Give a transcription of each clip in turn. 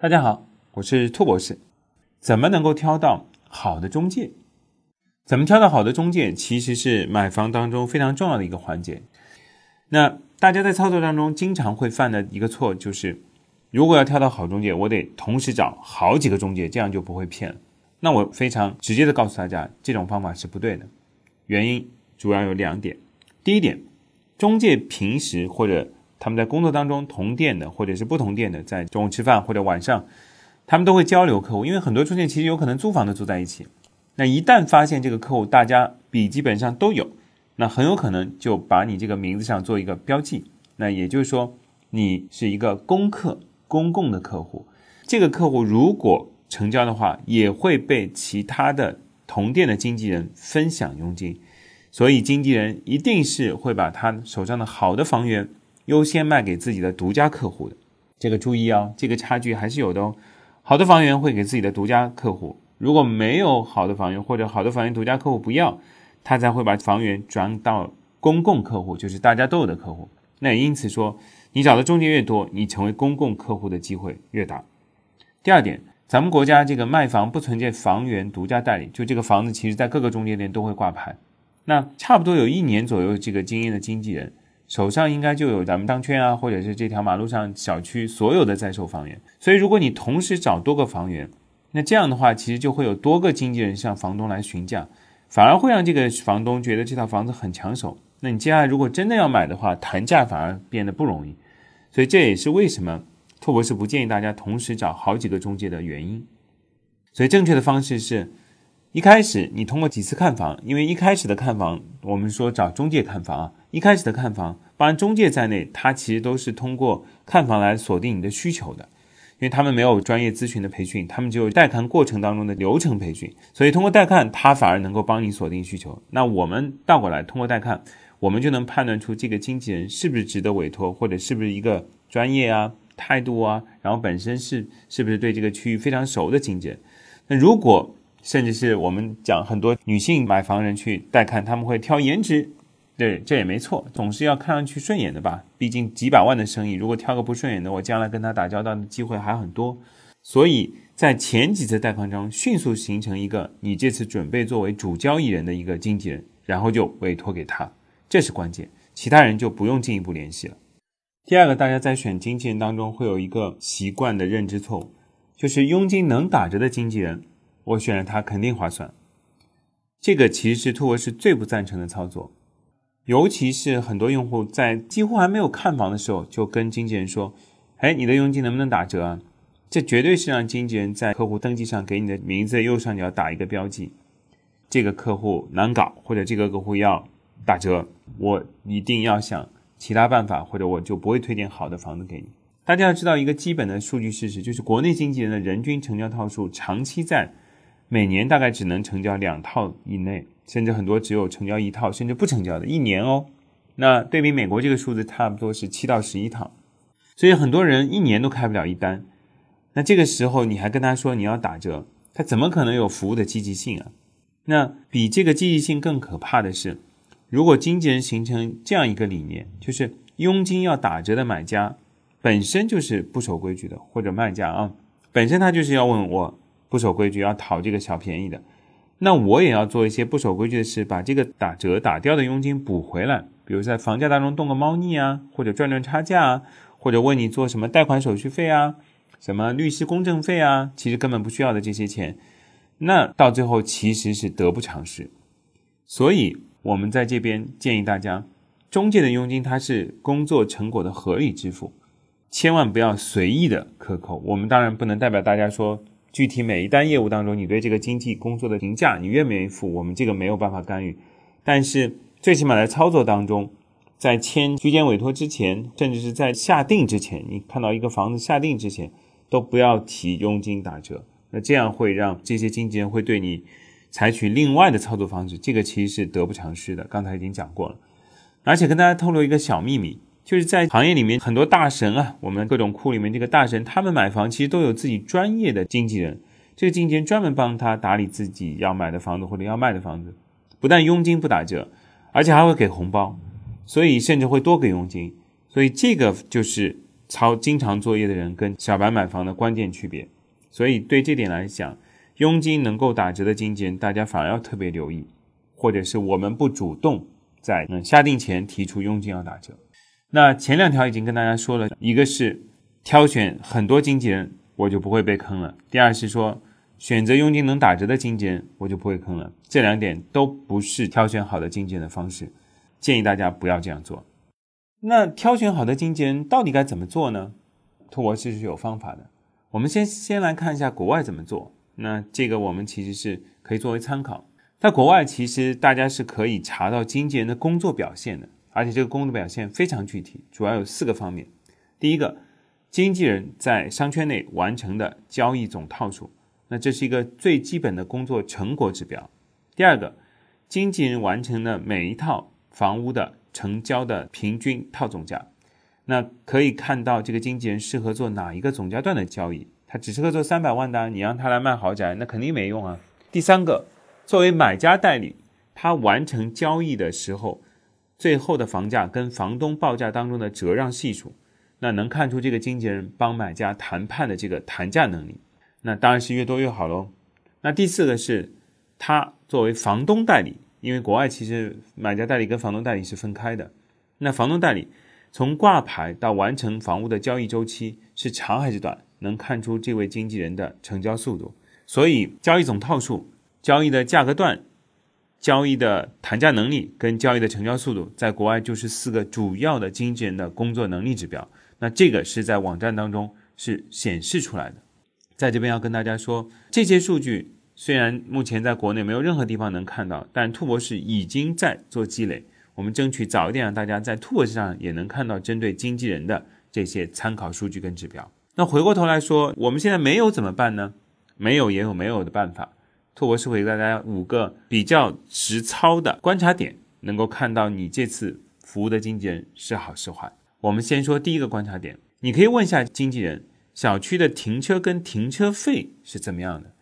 大家好，我是兔博士。怎么能够挑到好的中介？怎么挑到好的中介，其实是买房当中非常重要的一个环节。那大家在操作当中经常会犯的一个错就是，如果要挑到好中介，我得同时找好几个中介，这样就不会骗了。那我非常直接的告诉大家，这种方法是不对的。原因主要有两点。第一点，中介平时或者他们在工作当中同店的，或者是不同店的，在中午吃饭或者晚上，他们都会交流客户，因为很多中介其实有可能租房的住在一起。那一旦发现这个客户大家笔记本上都有，那很有可能就把你这个名字上做一个标记。那也就是说，你是一个公客、公共的客户。这个客户如果成交的话，也会被其他的同店的经纪人分享佣金。所以经纪人一定是会把他手上的好的房源。优先卖给自己的独家客户的，这个注意啊，这个差距还是有的哦。好的房源会给自己的独家客户，如果没有好的房源或者好的房源独家客户不要，他才会把房源转到公共客户，就是大家都有的客户。那也因此说，你找的中介越多，你成为公共客户的机会越大。第二点，咱们国家这个卖房不存在房源独家代理，就这个房子其实在各个中介店都会挂牌，那差不多有一年左右这个经验的经纪人。手上应该就有咱们商圈啊，或者是这条马路上小区所有的在售房源。所以，如果你同时找多个房源，那这样的话，其实就会有多个经纪人向房东来询价，反而会让这个房东觉得这套房子很抢手。那你接下来如果真的要买的话，谈价反而变得不容易。所以这也是为什么拓博士不建议大家同时找好几个中介的原因。所以正确的方式是。一开始你通过几次看房，因为一开始的看房，我们说找中介看房啊，一开始的看房，包含中介在内，他其实都是通过看房来锁定你的需求的，因为他们没有专业咨询的培训，他们只有带看过程当中的流程培训，所以通过带看，他反而能够帮你锁定需求。那我们倒过来，通过带看，我们就能判断出这个经纪人是不是值得委托，或者是不是一个专业啊、态度啊，然后本身是是不是对这个区域非常熟的经纪人。那如果甚至是我们讲很多女性买房人去带看，他们会挑颜值，对，这也没错，总是要看上去顺眼的吧？毕竟几百万的生意，如果挑个不顺眼的，我将来跟他打交道的机会还很多。所以在前几次带看中，迅速形成一个你这次准备作为主交易人的一个经纪人，然后就委托给他，这是关键，其他人就不用进一步联系了。第二个，大家在选经纪人当中会有一个习惯的认知错误，就是佣金能打折的经纪人。我选了它肯定划算，这个其实是兔博士最不赞成的操作，尤其是很多用户在几乎还没有看房的时候就跟经纪人说：“哎，你的佣金能不能打折啊？”这绝对是让经纪人在客户登记上给你的名字右上角打一个标记，这个客户难搞，或者这个客户要打折，我一定要想其他办法，或者我就不会推荐好的房子给你。大家要知道一个基本的数据事实，就是国内经纪人的人均成交套数长期在。每年大概只能成交两套以内，甚至很多只有成交一套，甚至不成交的一年哦。那对比美国这个数字，差不多是七到十一套，所以很多人一年都开不了一单。那这个时候你还跟他说你要打折，他怎么可能有服务的积极性啊？那比这个积极性更可怕的是，如果经纪人形成这样一个理念，就是佣金要打折的买家本身就是不守规矩的，或者卖家啊，本身他就是要问我。不守规矩要讨这个小便宜的，那我也要做一些不守规矩的事，把这个打折打掉的佣金补回来。比如在房价当中动个猫腻啊，或者赚赚差价啊，或者问你做什么贷款手续费啊，什么律师公证费啊，其实根本不需要的这些钱，那到最后其实是得不偿失。所以我们在这边建议大家，中介的佣金它是工作成果的合理支付，千万不要随意的克扣。我们当然不能代表大家说。具体每一单业务当中，你对这个经纪工作的评价，你愿不愿意付？我们这个没有办法干预，但是最起码在操作当中，在签居间委托之前，甚至是在下定之前，你看到一个房子下定之前，都不要提佣金打折。那这样会让这些经纪人会对你采取另外的操作方式，这个其实是得不偿失的。刚才已经讲过了，而且跟大家透露一个小秘密。就是在行业里面，很多大神啊，我们各种库里面这个大神，他们买房其实都有自己专业的经纪人，这个经纪人专门帮他打理自己要买的房子或者要卖的房子，不但佣金不打折，而且还会给红包，所以甚至会多给佣金。所以这个就是操经常作业的人跟小白买房的关键区别。所以对这点来讲，佣金能够打折的经纪人，大家反而要特别留意，或者是我们不主动在嗯下定前提出佣金要打折。那前两条已经跟大家说了，一个是挑选很多经纪人，我就不会被坑了；第二是说选择佣金能打折的经纪人，我就不会坑了。这两点都不是挑选好的经纪人的方式，建议大家不要这样做。那挑选好的经纪人到底该怎么做呢？托博士是有方法的。我们先先来看一下国外怎么做。那这个我们其实是可以作为参考。在国外，其实大家是可以查到经纪人的工作表现的，而且这个工作表现非常具体，主要有四个方面。第一个，经纪人在商圈内完成的交易总套数，那这是一个最基本的工作成果指标。第二个，经纪人完成的每一套房屋的成交的平均套总价。那可以看到这个经纪人适合做哪一个总价段的交易？他只适合做三百万的，你让他来卖豪宅，那肯定没用啊。第三个，作为买家代理，他完成交易的时候，最后的房价跟房东报价当中的折让系数，那能看出这个经纪人帮买家谈判的这个谈价能力。那当然是越多越好喽。那第四个是，他作为房东代理，因为国外其实买家代理跟房东代理是分开的，那房东代理。从挂牌到完成房屋的交易周期是长还是短，能看出这位经纪人的成交速度。所以，交易总套数、交易的价格段、交易的谈价能力跟交易的成交速度，在国外就是四个主要的经纪人的工作能力指标。那这个是在网站当中是显示出来的。在这边要跟大家说，这些数据虽然目前在国内没有任何地方能看到，但兔博士已经在做积累。我们争取早一点让大家在兔博士上也能看到针对经纪人的这些参考数据跟指标。那回过头来说，我们现在没有怎么办呢？没有也有没有的办法。兔博士会给大家五个比较实操的观察点，能够看到你这次服务的经纪人是好是坏。我们先说第一个观察点，你可以问一下经纪人，小区的停车跟停车费是怎么样的？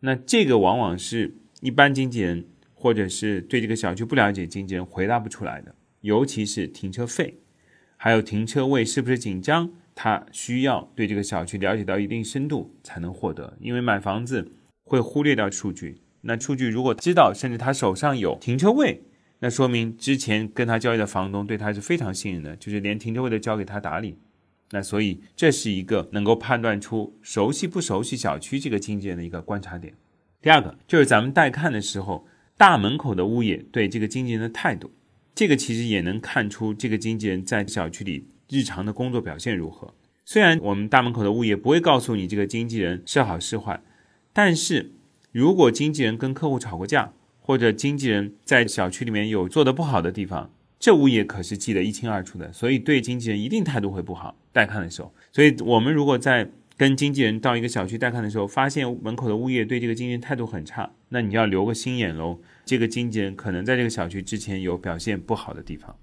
那这个往往是一般经纪人。或者是对这个小区不了解，经纪人回答不出来的，尤其是停车费，还有停车位是不是紧张，他需要对这个小区了解到一定深度才能获得。因为买房子会忽略掉数据，那数据如果知道，甚至他手上有停车位，那说明之前跟他交易的房东对他是非常信任的，就是连停车位都交给他打理。那所以这是一个能够判断出熟悉不熟悉小区这个经纪人的一个观察点。第二个就是咱们带看的时候。大门口的物业对这个经纪人的态度，这个其实也能看出这个经纪人在小区里日常的工作表现如何。虽然我们大门口的物业不会告诉你这个经纪人是好是坏，但是如果经纪人跟客户吵过架，或者经纪人在小区里面有做的不好的地方，这物业可是记得一清二楚的，所以对经纪人一定态度会不好。带看的时候，所以我们如果在跟经纪人到一个小区带看的时候，发现门口的物业对这个经纪人态度很差，那你要留个心眼喽。这个经纪人可能在这个小区之前有表现不好的地方。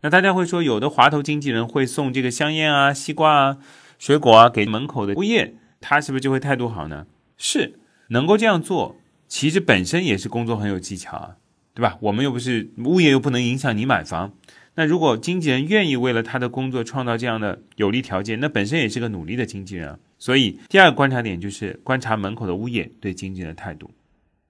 那大家会说，有的滑头经纪人会送这个香烟啊、西瓜啊、水果啊给门口的物业，他是不是就会态度好呢？是，能够这样做，其实本身也是工作很有技巧啊，对吧？我们又不是物业，又不能影响你买房。那如果经纪人愿意为了他的工作创造这样的有利条件，那本身也是个努力的经纪人啊。所以第二个观察点就是观察门口的物业对经纪人的态度。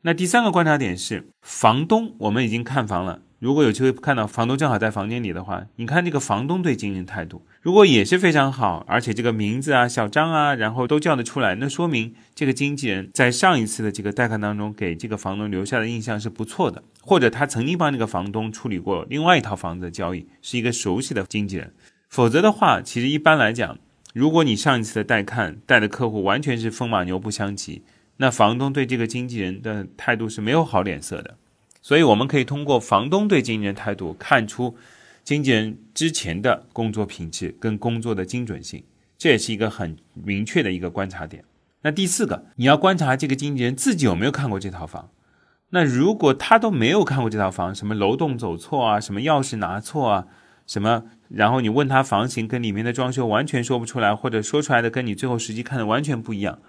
那第三个观察点是房东，我们已经看房了。如果有机会看到房东正好在房间里的话，你看这个房东对经纪人态度，如果也是非常好，而且这个名字啊、小张啊，然后都叫得出来，那说明这个经纪人在上一次的这个带看当中给这个房东留下的印象是不错的，或者他曾经帮这个房东处理过另外一套房子的交易，是一个熟悉的经纪人。否则的话，其实一般来讲，如果你上一次的带看带的客户完全是风马牛不相及，那房东对这个经纪人的态度是没有好脸色的。所以我们可以通过房东对经纪人态度看出经纪人之前的工作品质跟工作的精准性，这也是一个很明确的一个观察点。那第四个，你要观察这个经纪人自己有没有看过这套房。那如果他都没有看过这套房，什么楼栋走错啊，什么钥匙拿错啊，什么，然后你问他房型跟里面的装修完全说不出来，或者说出来的跟你最后实际看的完全不一样，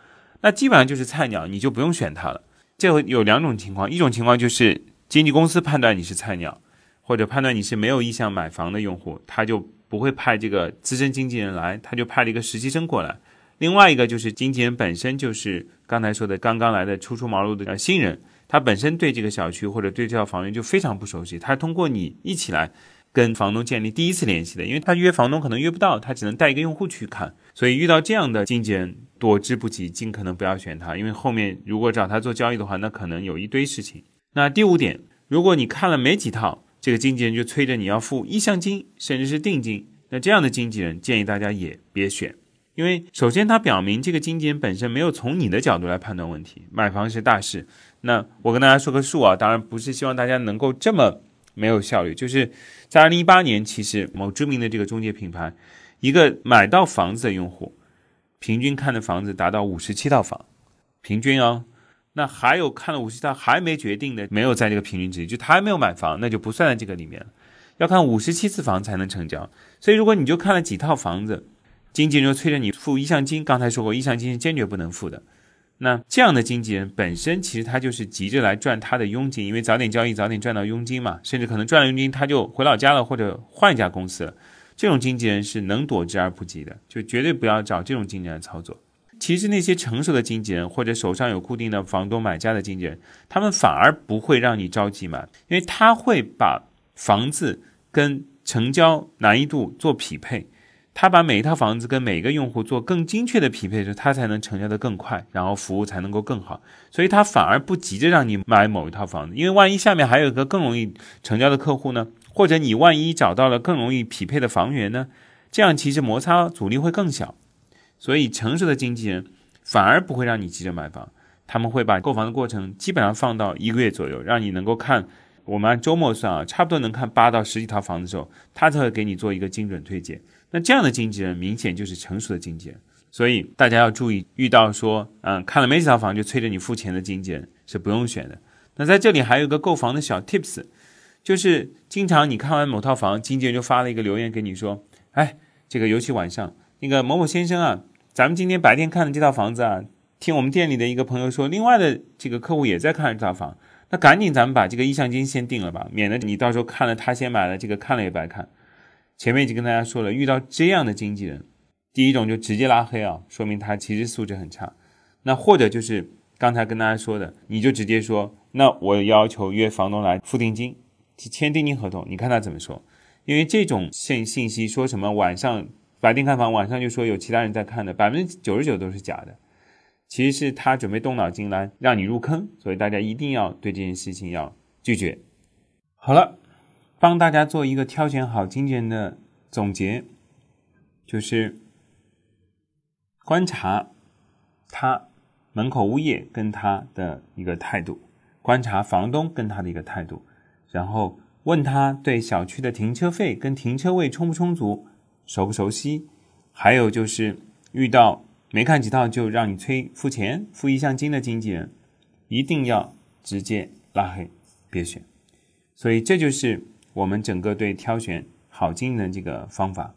那基本上就是菜鸟，你就不用选他了。这有两种情况，一种情况就是。经纪公司判断你是菜鸟，或者判断你是没有意向买房的用户，他就不会派这个资深经纪人来，他就派了一个实习生过来。另外一个就是经纪人本身就是刚才说的刚刚来的初出茅庐的新人，他本身对这个小区或者对这套房源就非常不熟悉，他通过你一起来跟房东建立第一次联系的，因为他约房东可能约不到，他只能带一个用户去看，所以遇到这样的经纪人躲之不及，尽可能不要选他，因为后面如果找他做交易的话，那可能有一堆事情。那第五点，如果你看了没几套，这个经纪人就催着你要付意向金，甚至是定金，那这样的经纪人建议大家也别选。因为首先，他表明这个经纪人本身没有从你的角度来判断问题。买房是大事，那我跟大家说个数啊，当然不是希望大家能够这么没有效率。就是在二零一八年，其实某知名的这个中介品牌，一个买到房子的用户，平均看的房子达到五十七套房，平均哦。那还有看了五十套还没决定的，没有在这个平均值，就他还没有买房，那就不算在这个里面了。要看五十七次房才能成交。所以如果你就看了几套房子。经纪人就催着你付意向金，刚才说过，意向金是坚决不能付的。那这样的经纪人本身其实他就是急着来赚他的佣金，因为早点交易早点赚到佣金嘛，甚至可能赚了佣金他就回老家了或者换一家公司了。这种经纪人是能躲之而不及的，就绝对不要找这种经纪人操作。其实那些成熟的经纪人或者手上有固定的房东买家的经纪人，他们反而不会让你着急买，因为他会把房子跟成交难易度做匹配。他把每一套房子跟每个用户做更精确的匹配的时候，他才能成交的更快，然后服务才能够更好。所以他反而不急着让你买某一套房子，因为万一下面还有一个更容易成交的客户呢？或者你万一找到了更容易匹配的房源呢？这样其实摩擦阻力会更小。所以成熟的经纪人反而不会让你急着买房，他们会把购房的过程基本上放到一个月左右，让你能够看，我们按周末算啊，差不多能看八到十几套房子的时候，他才会给你做一个精准推荐。那这样的经纪人明显就是成熟的经纪人，所以大家要注意，遇到说，嗯，看了没几套房就催着你付钱的经纪人是不用选的。那在这里还有一个购房的小 tips，就是经常你看完某套房，经纪人就发了一个留言给你说，哎，这个尤其晚上，那个某某先生啊，咱们今天白天看的这套房子啊，听我们店里的一个朋友说，另外的这个客户也在看这套房，那赶紧咱们把这个意向金先定了吧，免得你到时候看了他先买了，这个看了也白看。前面已经跟大家说了，遇到这样的经纪人，第一种就直接拉黑啊，说明他其实素质很差。那或者就是刚才跟大家说的，你就直接说，那我要求约房东来付定金，签定金合同，你看他怎么说？因为这种信信息说什么晚上白天看房，晚上就说有其他人在看的，百分之九十九都是假的。其实是他准备动脑筋来让你入坑，所以大家一定要对这件事情要拒绝。好了。帮大家做一个挑选好经纪人的总结，就是观察他门口物业跟他的一个态度，观察房东跟他的一个态度，然后问他对小区的停车费跟停车位充不充足，熟不熟悉，还有就是遇到没看几套就让你催付钱、付意向金的经纪人，一定要直接拉黑，别选。所以这就是。我们整个对挑选好经营的这个方法。